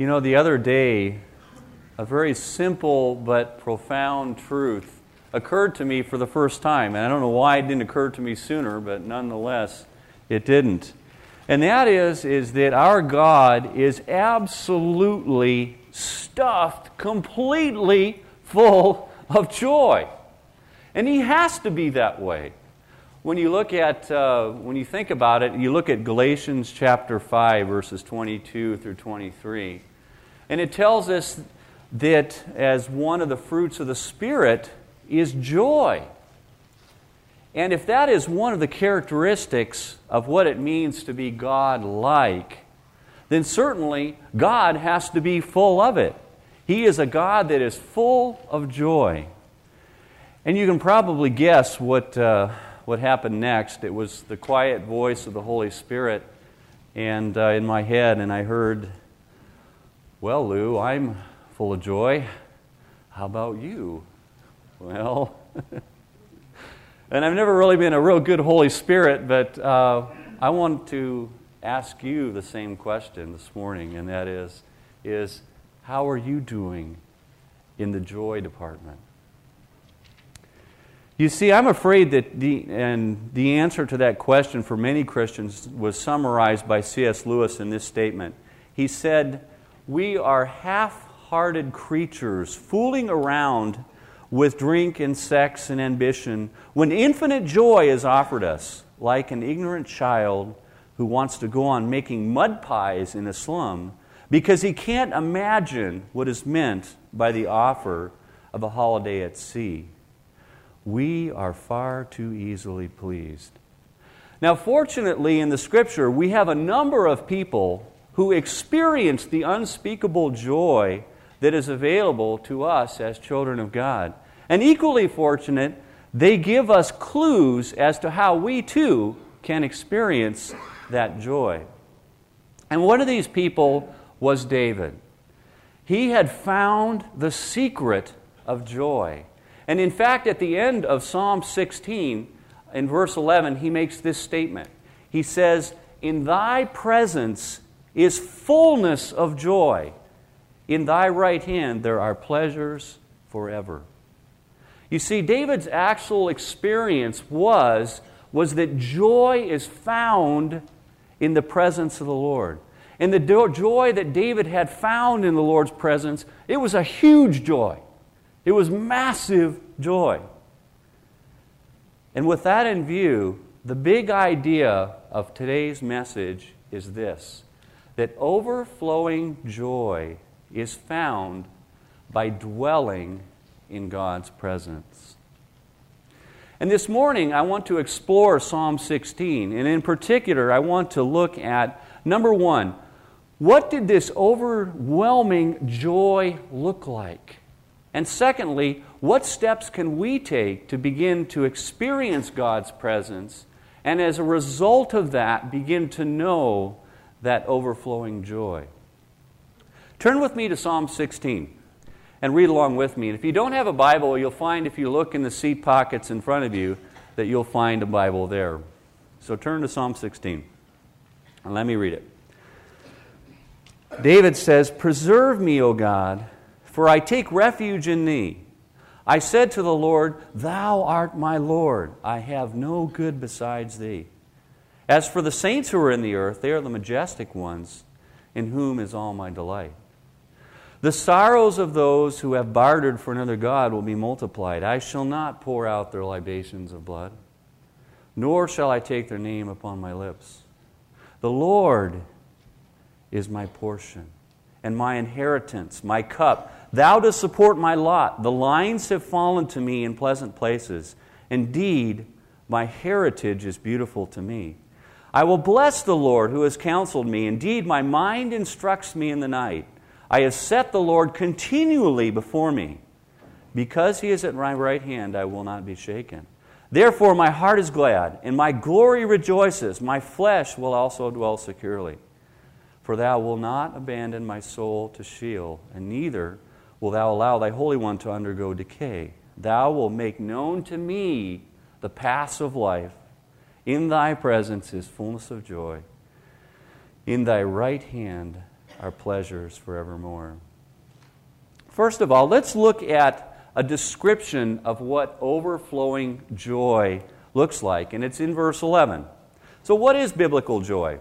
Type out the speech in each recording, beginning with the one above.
You know, the other day, a very simple but profound truth occurred to me for the first time. And I don't know why it didn't occur to me sooner, but nonetheless, it didn't. And that is, is that our God is absolutely stuffed, completely full of joy. And He has to be that way. When you look at, uh, when you think about it, you look at Galatians chapter 5, verses 22 through 23. And it tells us that as one of the fruits of the Spirit is joy. And if that is one of the characteristics of what it means to be God like, then certainly God has to be full of it. He is a God that is full of joy. And you can probably guess what, uh, what happened next. It was the quiet voice of the Holy Spirit and uh, in my head, and I heard, well, Lou, I'm full of joy. How about you? Well, and I've never really been a real good Holy Spirit, but uh, I want to ask you the same question this morning, and that is, is how are you doing in the joy department? You see, I'm afraid that the, and the answer to that question for many Christians was summarized by C.S. Lewis in this statement. He said, we are half hearted creatures fooling around with drink and sex and ambition when infinite joy is offered us, like an ignorant child who wants to go on making mud pies in a slum because he can't imagine what is meant by the offer of a holiday at sea. We are far too easily pleased. Now, fortunately, in the scripture, we have a number of people who experience the unspeakable joy that is available to us as children of God. And equally fortunate, they give us clues as to how we too can experience that joy. And one of these people was David. He had found the secret of joy. And in fact, at the end of Psalm 16, in verse 11, he makes this statement. He says, In thy presence is fullness of joy. In thy right hand there are pleasures forever. You see, David's actual experience was, was that joy is found in the presence of the Lord. And the joy that David had found in the Lord's presence, it was a huge joy. It was massive joy. And with that in view, the big idea of today's message is this that overflowing joy is found by dwelling in God's presence. And this morning, I want to explore Psalm 16. And in particular, I want to look at number one, what did this overwhelming joy look like? And secondly, what steps can we take to begin to experience God's presence and as a result of that, begin to know that overflowing joy. Turn with me to Psalm 16 and read along with me. And if you don't have a Bible, you'll find if you look in the seat pockets in front of you that you'll find a Bible there. So turn to Psalm 16 and let me read it. David says, Preserve me, O God, for I take refuge in thee. I said to the Lord, Thou art my Lord. I have no good besides thee. As for the saints who are in the earth, they are the majestic ones, in whom is all my delight. The sorrows of those who have bartered for another God will be multiplied. I shall not pour out their libations of blood, nor shall I take their name upon my lips. The Lord is my portion and my inheritance, my cup. Thou dost support my lot. The lines have fallen to me in pleasant places. Indeed, my heritage is beautiful to me. I will bless the Lord who has counseled me. Indeed, my mind instructs me in the night. I have set the Lord continually before me. Because he is at my right hand, I will not be shaken. Therefore, my heart is glad, and my glory rejoices. My flesh will also dwell securely. For thou wilt not abandon my soul to Sheol, and neither will thou allow thy Holy One to undergo decay. Thou wilt make known to me the paths of life. In thy presence is fullness of joy. In thy right hand are pleasures forevermore. First of all, let's look at a description of what overflowing joy looks like, and it's in verse 11. So, what is biblical joy?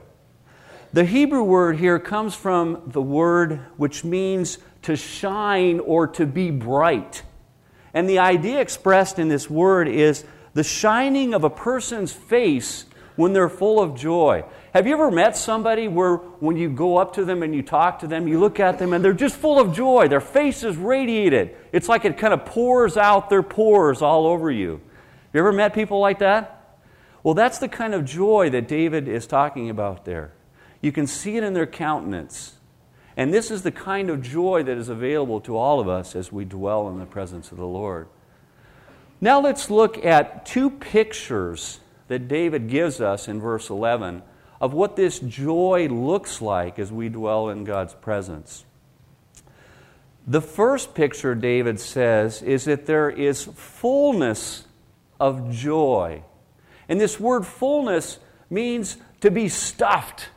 The Hebrew word here comes from the word which means to shine or to be bright. And the idea expressed in this word is the shining of a person's face when they're full of joy. Have you ever met somebody where when you go up to them and you talk to them, you look at them and they're just full of joy? Their face is radiated. It's like it kind of pours out their pores all over you. Have you ever met people like that? Well, that's the kind of joy that David is talking about there. You can see it in their countenance. And this is the kind of joy that is available to all of us as we dwell in the presence of the Lord. Now let's look at two pictures that David gives us in verse 11 of what this joy looks like as we dwell in God's presence. The first picture, David says, is that there is fullness of joy. And this word fullness means to be stuffed.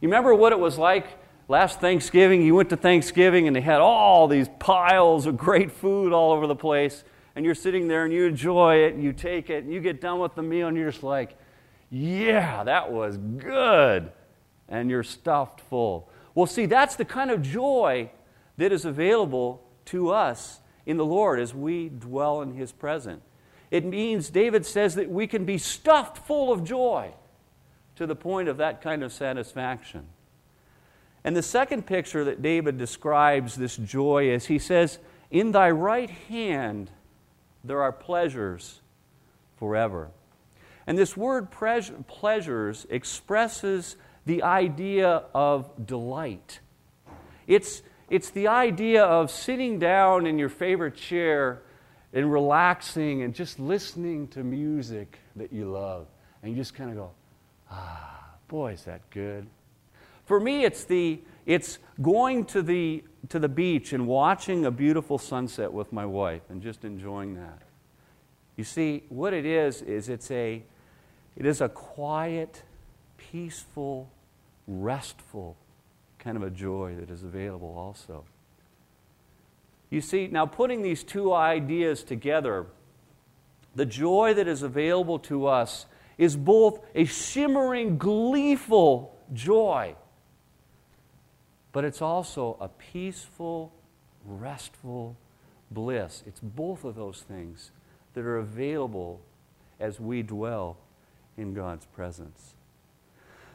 You remember what it was like last Thanksgiving? You went to Thanksgiving and they had all these piles of great food all over the place. And you're sitting there and you enjoy it and you take it and you get done with the meal and you're just like, yeah, that was good. And you're stuffed full. Well, see, that's the kind of joy that is available to us in the Lord as we dwell in His presence. It means, David says, that we can be stuffed full of joy to the point of that kind of satisfaction. And the second picture that David describes this joy is he says, In thy right hand there are pleasures forever. And this word pleasures expresses the idea of delight. It's, it's the idea of sitting down in your favorite chair and relaxing and just listening to music that you love. And you just kind of go, ah, boy, is that good. For me, it's, the, it's going to the, to the beach and watching a beautiful sunset with my wife and just enjoying that. You see, what it is, is it's a, it is a quiet, peaceful, restful kind of a joy that is available also. You see, now putting these two ideas together, the joy that is available to us is both a shimmering, gleeful joy, but it's also a peaceful, restful bliss. It's both of those things that are available as we dwell in God's presence.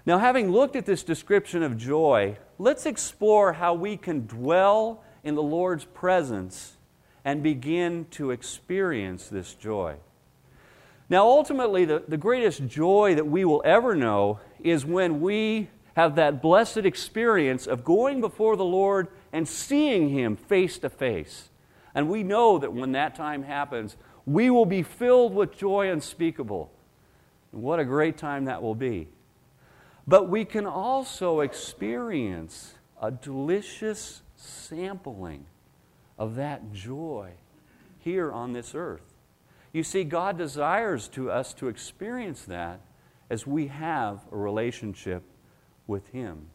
Now, having looked at this description of joy, let's explore how we can dwell in the Lord's presence and begin to experience this joy. Now, ultimately, the, the greatest joy that we will ever know is when we have that blessed experience of going before the Lord and seeing Him face to face. And we know that when that time happens, we will be filled with joy unspeakable. What a great time that will be. But we can also experience a delicious sampling of that joy here on this earth. You see, God desires to us to experience that as we have a relationship with Him.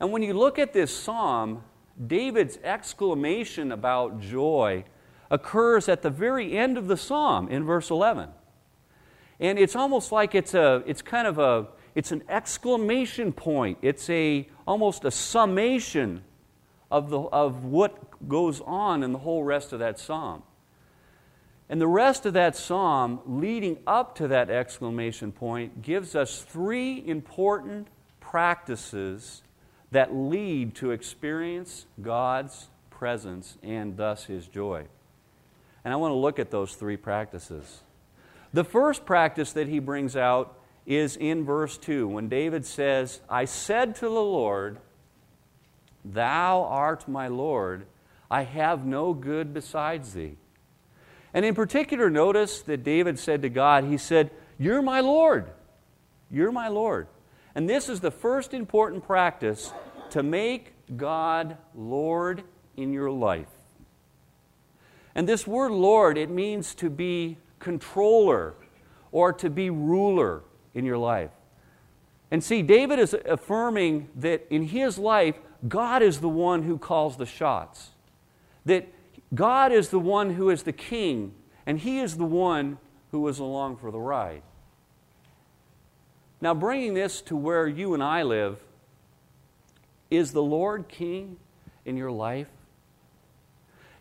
And when you look at this psalm, David's exclamation about joy occurs at the very end of the psalm in verse 11. And it's almost like it's a it's kind of a it's an exclamation point. It's a almost a summation of, the, of what goes on in the whole rest of that psalm. And the rest of that psalm, leading up to that exclamation point, gives us three important practices that lead to experience God's presence and thus His joy. And I want to look at those three practices. The first practice that he brings out is in verse 2 when David says, I said to the Lord, Thou art my Lord, I have no good besides thee. And in particular, notice that David said to God, He said, You're my Lord. You're my Lord. And this is the first important practice to make God Lord in your life. And this word Lord, it means to be controller or to be ruler in your life. And see, David is affirming that in his life, God is the one who calls the shots. That God is the one who is the king, and he is the one who is along for the ride. Now, bringing this to where you and I live, is the Lord king in your life?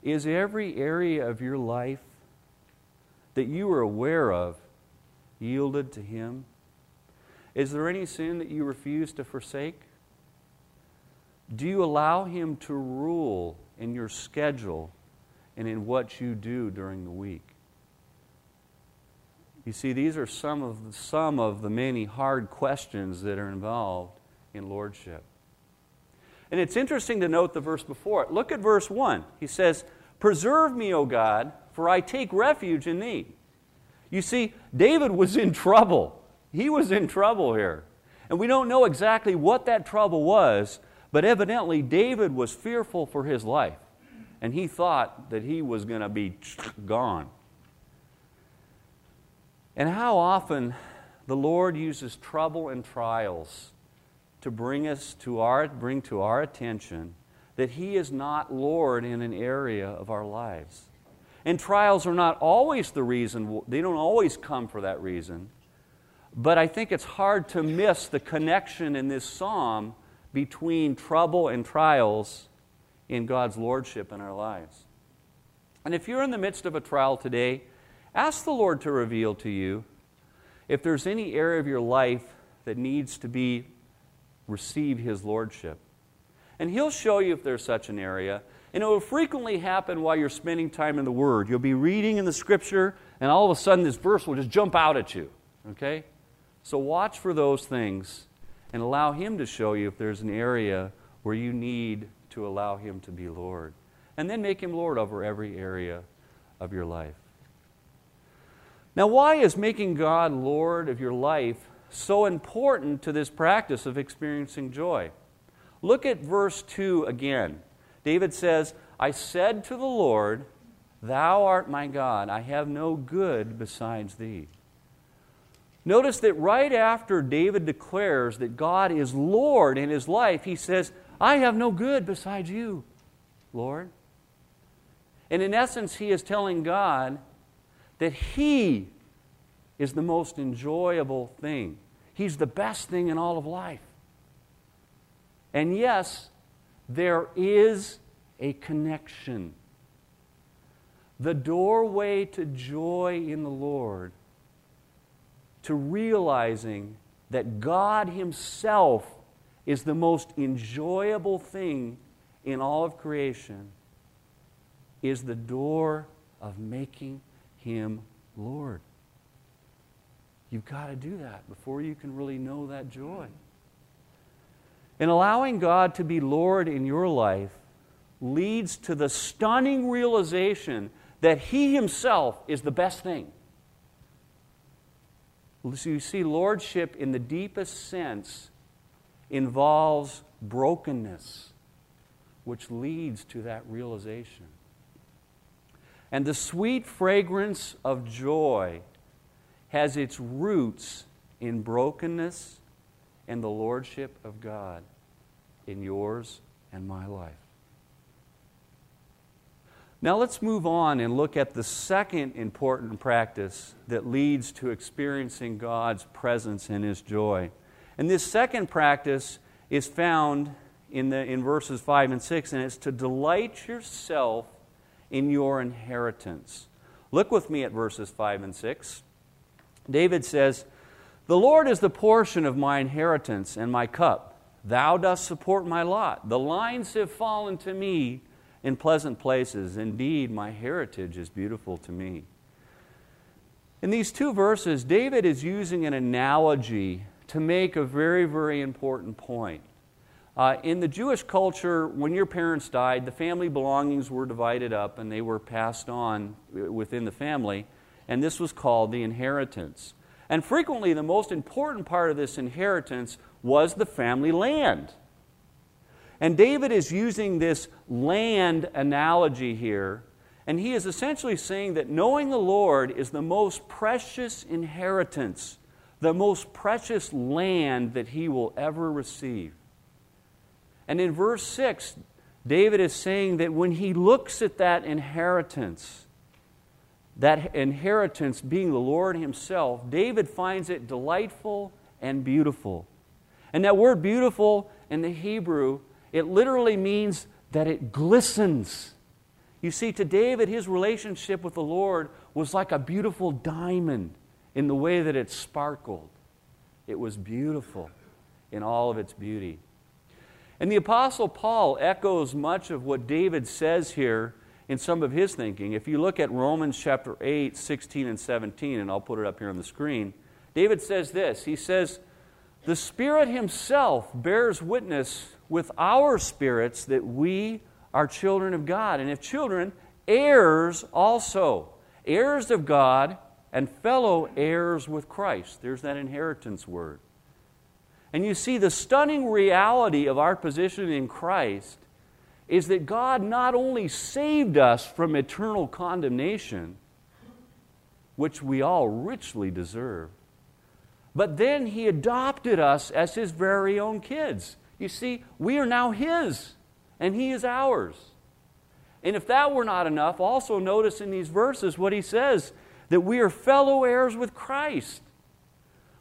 Is every area of your life that you are aware of yielded to Him? Is there any sin that you refuse to forsake? Do you allow Him to rule in your schedule and in what you do during the week? You see, these are some of the, some of the many hard questions that are involved in lordship. And it's interesting to note the verse before it. Look at verse 1. He says, Preserve me, O God, for I take refuge in thee. You see, David was in trouble. He was in trouble here. And we don't know exactly what that trouble was, but evidently David was fearful for his life. And he thought that he was going to be gone. And how often the Lord uses trouble and trials to bring us to our bring to our attention that he is not Lord in an area of our lives. And trials are not always the reason, they don't always come for that reason. But I think it's hard to miss the connection in this psalm between trouble and trials in God's lordship in our lives. And if you're in the midst of a trial today, ask the Lord to reveal to you if there's any area of your life that needs to be receive his lordship. And he'll show you if there's such an area. And it will frequently happen while you're spending time in the Word. You'll be reading in the Scripture, and all of a sudden this verse will just jump out at you. Okay? So watch for those things and allow Him to show you if there's an area where you need to allow Him to be Lord. And then make Him Lord over every area of your life. Now, why is making God Lord of your life so important to this practice of experiencing joy? Look at verse 2 again. David says, I said to the Lord, Thou art my God, I have no good besides thee. Notice that right after David declares that God is Lord in his life, he says, I have no good besides you, Lord. And in essence, he is telling God that he is the most enjoyable thing. He's the best thing in all of life. And yes, there is a connection. The doorway to joy in the Lord, to realizing that God Himself is the most enjoyable thing in all of creation, is the door of making Him Lord. You've got to do that before you can really know that joy. And allowing God to be Lord in your life leads to the stunning realization that He Himself is the best thing. So you see, lordship in the deepest sense involves brokenness, which leads to that realization. And the sweet fragrance of joy has its roots in brokenness and the lordship of God in yours and my life. Now let's move on and look at the second important practice that leads to experiencing God's presence and His joy. And this second practice is found in, the, in verses 5 and 6, and it's to delight yourself in your inheritance. Look with me at verses 5 and 6. David says, The Lord is the portion of my inheritance and my cup. Thou dost support my lot. The lines have fallen to me in pleasant places. Indeed, my heritage is beautiful to me. In these two verses, David is using an analogy to make a very, very important point. Uh, in the Jewish culture, when your parents died, the family belongings were divided up and they were passed on within the family, and this was called the inheritance. And frequently, the most important part of this inheritance was the family land. And David is using this land analogy here, and he is essentially saying that knowing the Lord is the most precious inheritance the most precious land that he will ever receive. And in verse 6, David is saying that when he looks at that inheritance, that inheritance being the Lord Himself, David finds it delightful and beautiful. And that word beautiful in the Hebrew, it literally means that it glistens. You see, to David, his relationship with the Lord was like a beautiful diamond in the way that it sparkled. It was beautiful in all of its beauty. And the Apostle Paul echoes much of what David says here in some of his thinking. If you look at Romans chapter 8, 16, and 17, and I'll put it up here on the screen, David says this He says, The Spirit Himself bears witness with our spirits that we are children of God. And if children, heirs also, heirs of God and fellow heirs with Christ. There's that inheritance word. And you see, the stunning reality of our position in Christ is that God not only saved us from eternal condemnation, which we all richly deserve, but then He adopted us as His very own kids. You see, we are now His, and He is ours. And if that were not enough, also notice in these verses what He says that we are fellow heirs with Christ.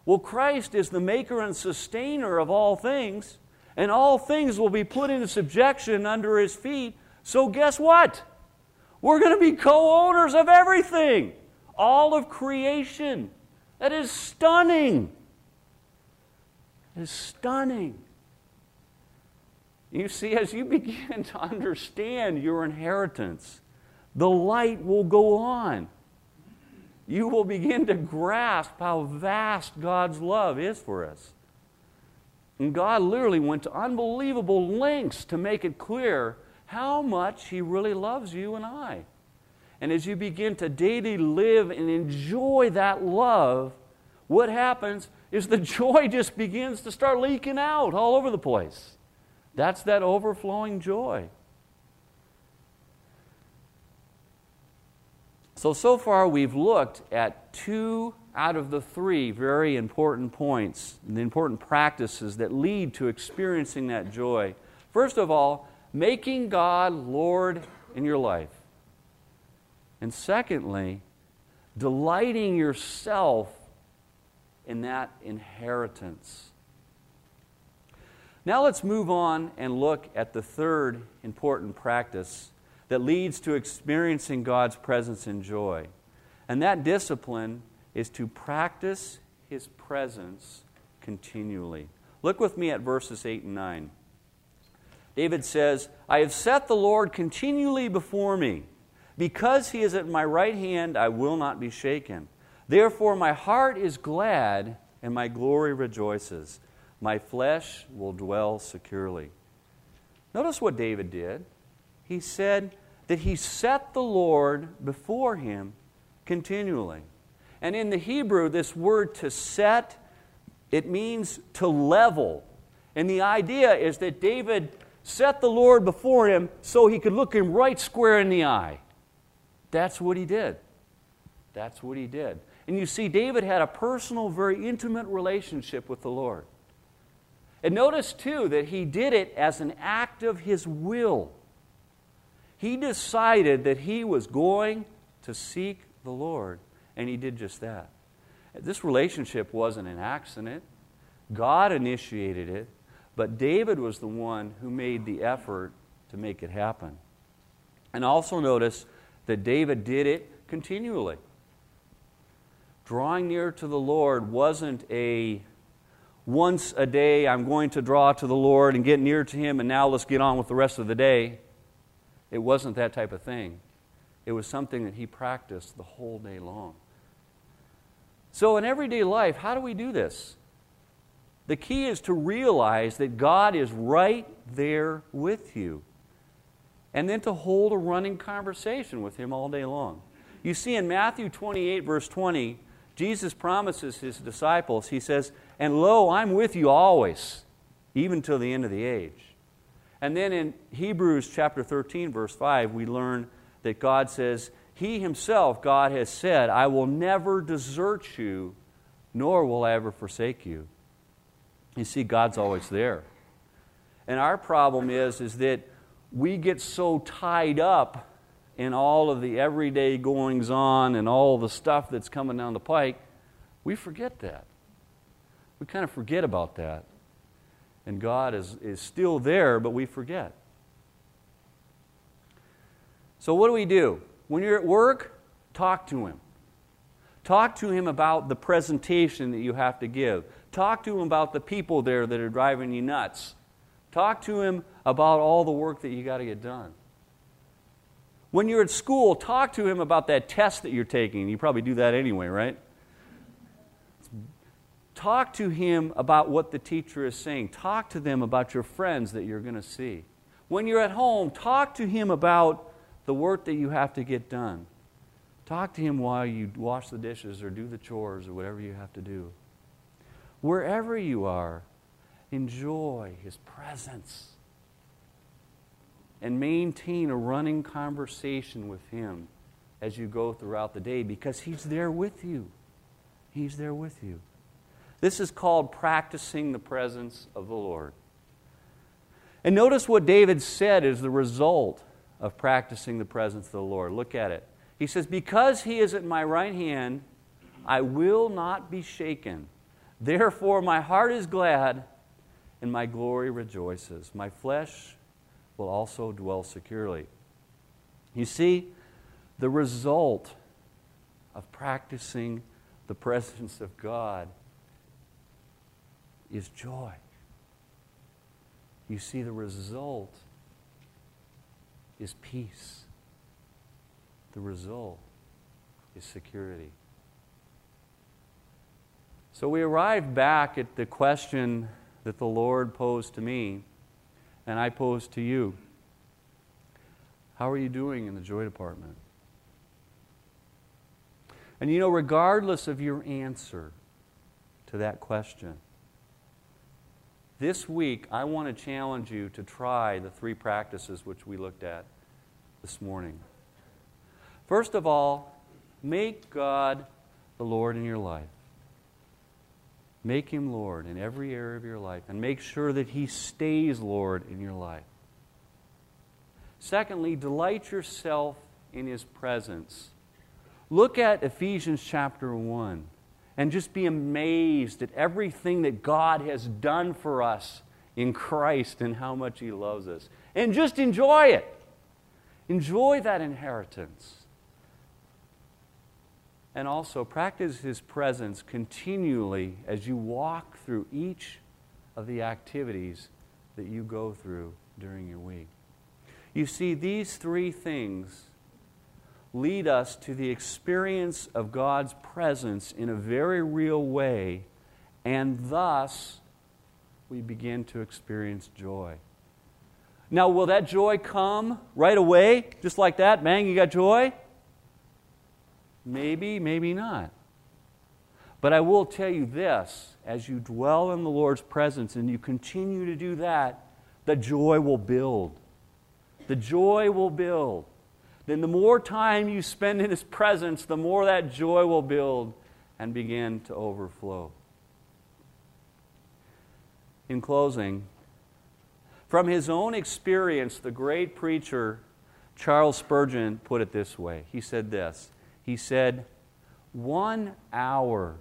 Well, Christ is the maker and sustainer of all things and all things will be put into subjection under his feet. So, guess what? We're going to be co owners of everything, all of creation. That is stunning. Is stunning. You see, as you begin to understand your inheritance, the light will go on. You will begin to grasp how vast God's love is for us. And God literally went to unbelievable lengths to make it clear how much He really loves you and I. And as you begin to daily live and enjoy that love, what happens is the joy just begins to start leaking out all over the place. That's that overflowing joy. So, so far we've looked at two out of the three very important points, the important practices that lead to experiencing that joy. First of all, making God Lord in your life. And secondly, delighting yourself in that inheritance. Now let's move on and look at the third important practice that leads to experiencing God's presence and joy. And that discipline is to practice his presence continually. Look with me at verses 8 and 9. David says, I have set the Lord continually before me. Because he is at my right hand, I will not be shaken. Therefore, my heart is glad and my glory rejoices. My flesh will dwell securely. Notice what David did. He said that he set the Lord before him continually. And in the Hebrew, this word to set, it means to level. And the idea is that David set the Lord before him so he could look him right square in the eye. That's what he did. That's what he did. And you see, David had a personal, very intimate relationship with the Lord. And notice, too, that he did it as an act of his will. He decided that he was going to seek the Lord. And he did just that. This relationship wasn't an accident, God initiated it, but David was the one who made the effort to make it happen. And also notice that David did it continually. Drawing near to the Lord wasn't a once a day, I'm going to draw to the Lord and get near to Him, and now let's get on with the rest of the day. It wasn't that type of thing. It was something that he practiced the whole day long. So, in everyday life, how do we do this? The key is to realize that God is right there with you, and then to hold a running conversation with Him all day long. You see, in Matthew 28, verse 20, Jesus promises His disciples, He says, And lo, I'm with you always, even till the end of the age. And then in Hebrews chapter 13, verse 5, we learn that God says, he himself, God has said, I will never desert you nor will I ever forsake you. You see, God's always there. And our problem is, is that we get so tied up in all of the everyday goings on and all the stuff that's coming down the pike, we forget that. We kind of forget about that. And God is, is still there, but we forget. So, what do we do? When you're at work, talk to Him. Talk to Him about the presentation that you have to give. Talk to Him about the people there that are driving you nuts. Talk to Him about all the work that you got to get done. When you're at school, talk to Him about that test that you're taking. You probably do that anyway, right? Talk to Him about what the teacher is saying. Talk to them about your friends that you're going to see. When you're at home, talk to Him about the work that you have to get done. Talk to Him while you wash the dishes or do the chores or whatever you have to do. Wherever you are, enjoy His presence and maintain a running conversation with Him as you go throughout the day because He's there with you. He's there with you. This is called practicing the presence of the Lord. And notice what David said is the result of practicing the presence of the Lord. Look at it. He says, Because he is at my right hand, I will not be shaken. Therefore, my heart is glad and my glory rejoices. My flesh will also dwell securely. You see, the result of practicing the presence of God is joy. You see, the result is peace. The result is security. So we arrived back at the question that the Lord posed to me, and I posed to you. How are you doing in the joy department? And you know, regardless of your answer to that question, this week, I want to challenge you to try the three practices which we looked at this morning. First of all, make God the Lord in your life. Make Him Lord in every area of your life, and make sure that He stays Lord in your life. Secondly, delight yourself in His presence. Look at Ephesians chapter 1 and just be amazed at everything that God has done for us in Christ and how much He loves us. And just enjoy it. Enjoy that inheritance. And also practice His presence continually as you walk through each of the activities that you go through during your week. You see, these three things lead us to the experience of God's presence in a very real way, and thus we begin to experience joy. Now, will that joy come right away, just like that? Bang, you got joy? Maybe, maybe not. But I will tell you this as you dwell in the Lord's presence and you continue to do that, the joy will build. The joy will build then the more time you spend in His presence, the more that joy will build and begin to overflow. In closing, from his own experience, the great preacher Charles Spurgeon put it this way. He said this He said, One hour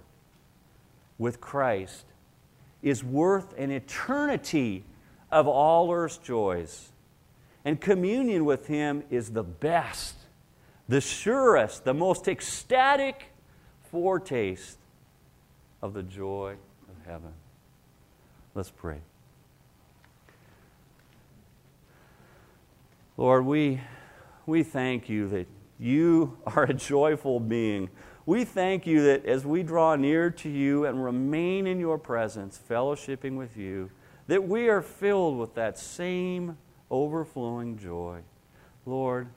with Christ is worth an eternity of all earth's joys. And communion with Him is the best, the surest, the most ecstatic foretaste of the joy of heaven. Let's pray. Lord, we, we thank you that you are a joyful being. We thank you that as we draw near to you and remain in your presence, fellowshipping with you, that we are filled with that same overflowing joy. Lord,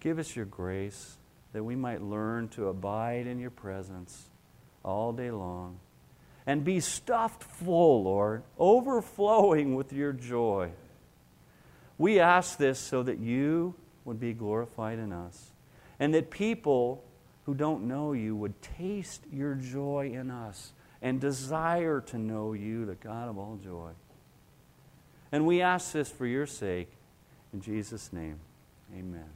give us your grace that we might learn to abide in your presence all day long and be stuffed full, Lord, overflowing with your joy. We ask this so that you would be glorified in us and that people who don't know you would taste your joy in us and desire to know you, the God of all joy. And we ask this for your sake. In Jesus' name, amen.